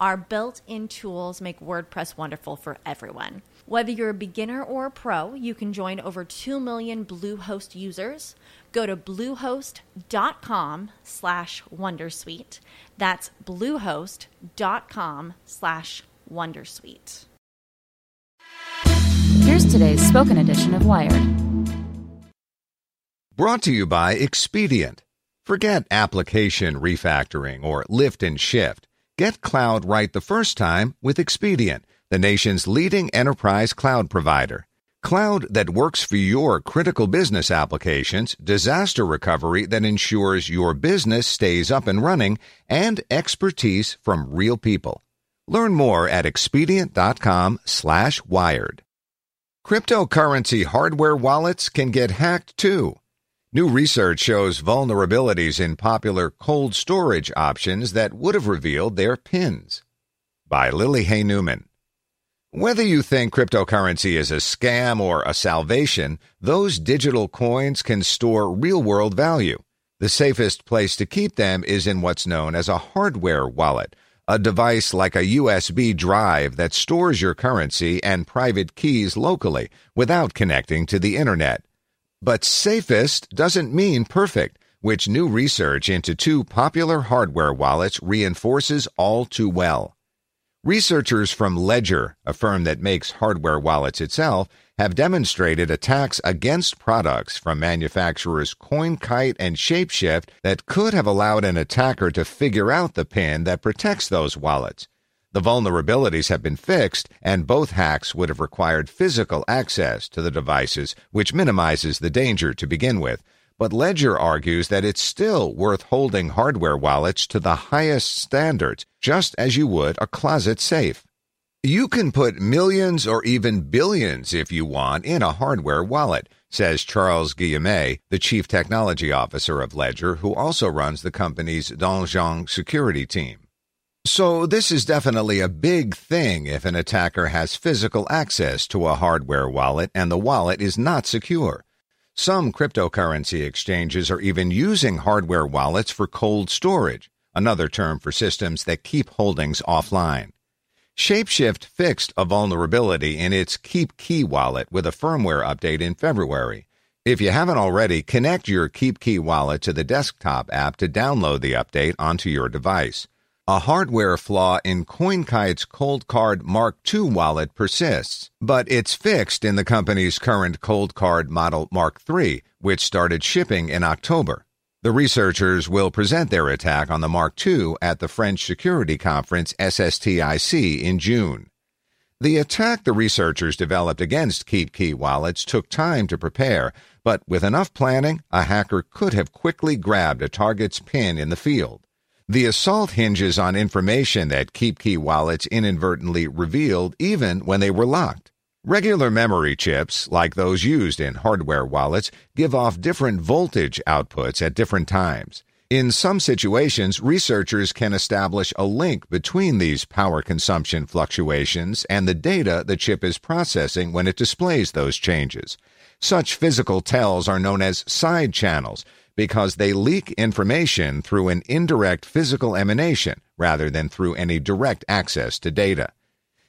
Our built in tools make WordPress wonderful for everyone. Whether you're a beginner or a pro, you can join over 2 million Bluehost users. Go to bluehost.com slash wondersuite. That's bluehost.com slash wondersuite. Here's today's spoken edition of Wired. Brought to you by Expedient. Forget application refactoring or lift and shift. Get cloud right the first time with Expedient, the nation's leading enterprise cloud provider. Cloud that works for your critical business applications, disaster recovery that ensures your business stays up and running, and expertise from real people. Learn more at expedient.com/wired. Cryptocurrency hardware wallets can get hacked too. New research shows vulnerabilities in popular cold storage options that would have revealed their pins. By Lily Hay Newman. Whether you think cryptocurrency is a scam or a salvation, those digital coins can store real world value. The safest place to keep them is in what's known as a hardware wallet, a device like a USB drive that stores your currency and private keys locally without connecting to the internet. But safest doesn't mean perfect, which new research into two popular hardware wallets reinforces all too well. Researchers from Ledger, a firm that makes hardware wallets itself, have demonstrated attacks against products from manufacturers CoinKite and Shapeshift that could have allowed an attacker to figure out the pin that protects those wallets. The vulnerabilities have been fixed, and both hacks would have required physical access to the devices, which minimizes the danger to begin with. But Ledger argues that it's still worth holding hardware wallets to the highest standards, just as you would a closet safe. You can put millions or even billions, if you want, in a hardware wallet, says Charles Guillemet, the chief technology officer of Ledger, who also runs the company's Donjon security team. So, this is definitely a big thing if an attacker has physical access to a hardware wallet and the wallet is not secure. Some cryptocurrency exchanges are even using hardware wallets for cold storage, another term for systems that keep holdings offline. Shapeshift fixed a vulnerability in its KeepKey wallet with a firmware update in February. If you haven't already, connect your KeepKey wallet to the desktop app to download the update onto your device. A hardware flaw in CoinKite's Coldcard Mark II wallet persists, but it's fixed in the company's current Coldcard model Mark III, which started shipping in October. The researchers will present their attack on the Mark II at the French security conference SSTIC in June. The attack the researchers developed against KeepKey wallets took time to prepare, but with enough planning, a hacker could have quickly grabbed a target's pin in the field. The assault hinges on information that KeepKey wallets inadvertently revealed even when they were locked. Regular memory chips, like those used in hardware wallets, give off different voltage outputs at different times. In some situations, researchers can establish a link between these power consumption fluctuations and the data the chip is processing when it displays those changes. Such physical tells are known as side channels because they leak information through an indirect physical emanation rather than through any direct access to data.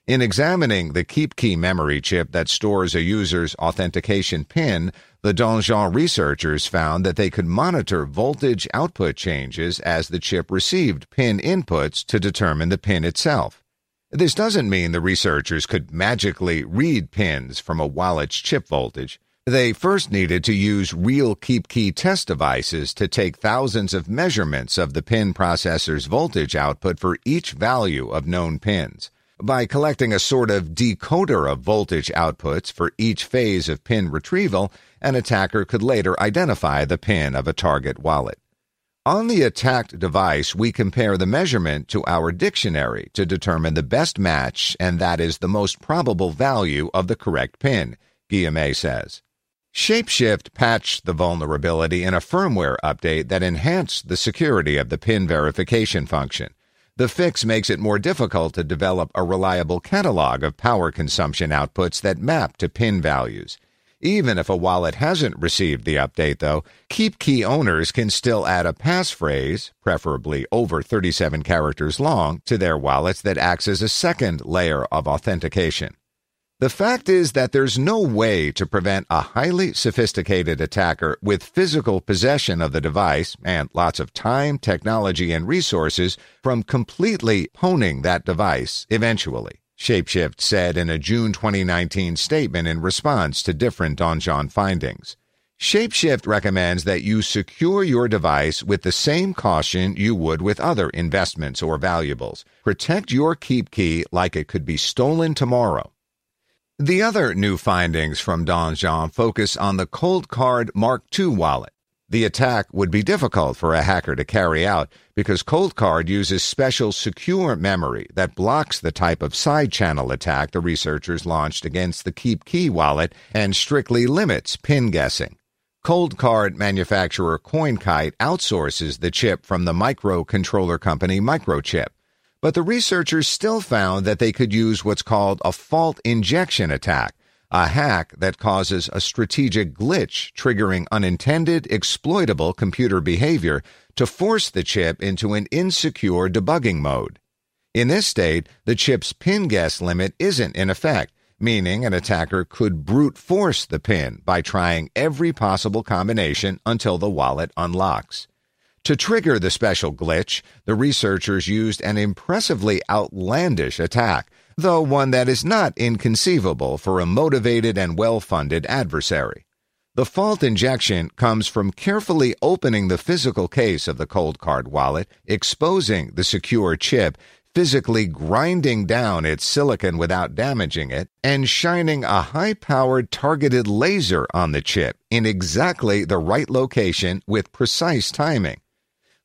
In examining the KeepKey memory chip that stores a user's authentication PIN, the Donjon researchers found that they could monitor voltage output changes as the chip received PIN inputs to determine the PIN itself. This doesn't mean the researchers could magically read pins from a wallet's chip voltage. They first needed to use real KeepKey test devices to take thousands of measurements of the pin processor's voltage output for each value of known pins. By collecting a sort of decoder of voltage outputs for each phase of pin retrieval, an attacker could later identify the pin of a target wallet. On the attacked device, we compare the measurement to our dictionary to determine the best match, and that is the most probable value of the correct pin, Guillemet says. Shapeshift patched the vulnerability in a firmware update that enhanced the security of the pin verification function. The fix makes it more difficult to develop a reliable catalog of power consumption outputs that map to pin values. Even if a wallet hasn't received the update, though, KeepKey owners can still add a passphrase, preferably over 37 characters long, to their wallets that acts as a second layer of authentication. The fact is that there's no way to prevent a highly sophisticated attacker with physical possession of the device and lots of time, technology, and resources from completely honing that device eventually. Shapeshift said in a June 2019 statement in response to different Donjon findings. Shapeshift recommends that you secure your device with the same caution you would with other investments or valuables. Protect your KeepKey like it could be stolen tomorrow. The other new findings from Donjon focus on the Coldcard Mark II wallet. The attack would be difficult for a hacker to carry out because Coldcard uses special secure memory that blocks the type of side channel attack the researchers launched against the KeepKey wallet and strictly limits pin guessing. Coldcard manufacturer CoinKite outsources the chip from the microcontroller company Microchip. But the researchers still found that they could use what's called a fault injection attack, a hack that causes a strategic glitch triggering unintended, exploitable computer behavior to force the chip into an insecure debugging mode. In this state, the chip's pin guess limit isn't in effect, meaning an attacker could brute force the pin by trying every possible combination until the wallet unlocks. To trigger the special glitch, the researchers used an impressively outlandish attack, though one that is not inconceivable for a motivated and well funded adversary. The fault injection comes from carefully opening the physical case of the cold card wallet, exposing the secure chip, physically grinding down its silicon without damaging it, and shining a high powered targeted laser on the chip in exactly the right location with precise timing.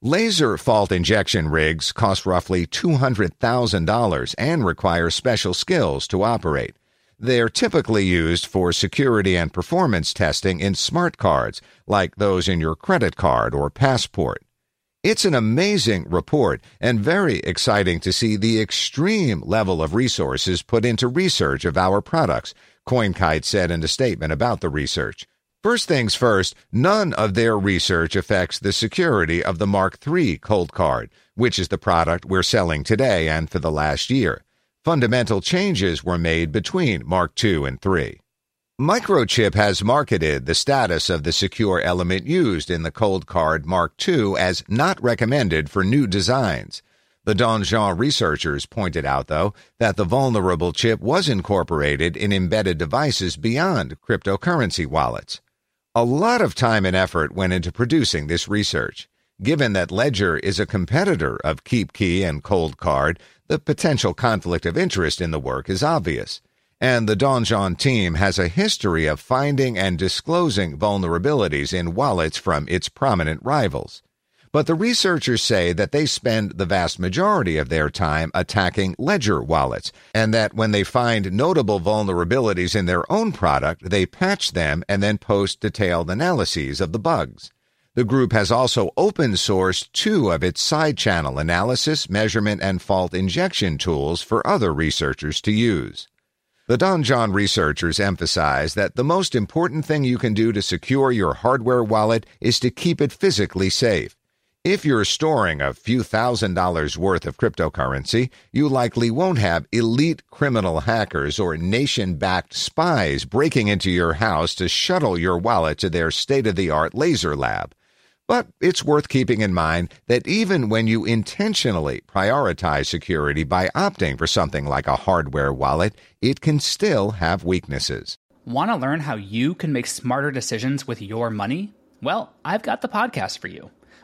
Laser fault injection rigs cost roughly $200,000 and require special skills to operate. They're typically used for security and performance testing in smart cards, like those in your credit card or passport. It's an amazing report and very exciting to see the extreme level of resources put into research of our products, CoinKite said in a statement about the research. First things first, none of their research affects the security of the Mark III cold card, which is the product we're selling today and for the last year. Fundamental changes were made between Mark II and III. Microchip has marketed the status of the secure element used in the cold card Mark II as not recommended for new designs. The Donjon researchers pointed out, though, that the vulnerable chip was incorporated in embedded devices beyond cryptocurrency wallets. A lot of time and effort went into producing this research. Given that Ledger is a competitor of KeepKey and Coldcard, the potential conflict of interest in the work is obvious. And the Donjon team has a history of finding and disclosing vulnerabilities in wallets from its prominent rivals. But the researchers say that they spend the vast majority of their time attacking ledger wallets, and that when they find notable vulnerabilities in their own product, they patch them and then post detailed analyses of the bugs. The group has also open sourced two of its side channel analysis, measurement, and fault injection tools for other researchers to use. The Donjon researchers emphasize that the most important thing you can do to secure your hardware wallet is to keep it physically safe. If you're storing a few thousand dollars worth of cryptocurrency, you likely won't have elite criminal hackers or nation backed spies breaking into your house to shuttle your wallet to their state of the art laser lab. But it's worth keeping in mind that even when you intentionally prioritize security by opting for something like a hardware wallet, it can still have weaknesses. Want to learn how you can make smarter decisions with your money? Well, I've got the podcast for you.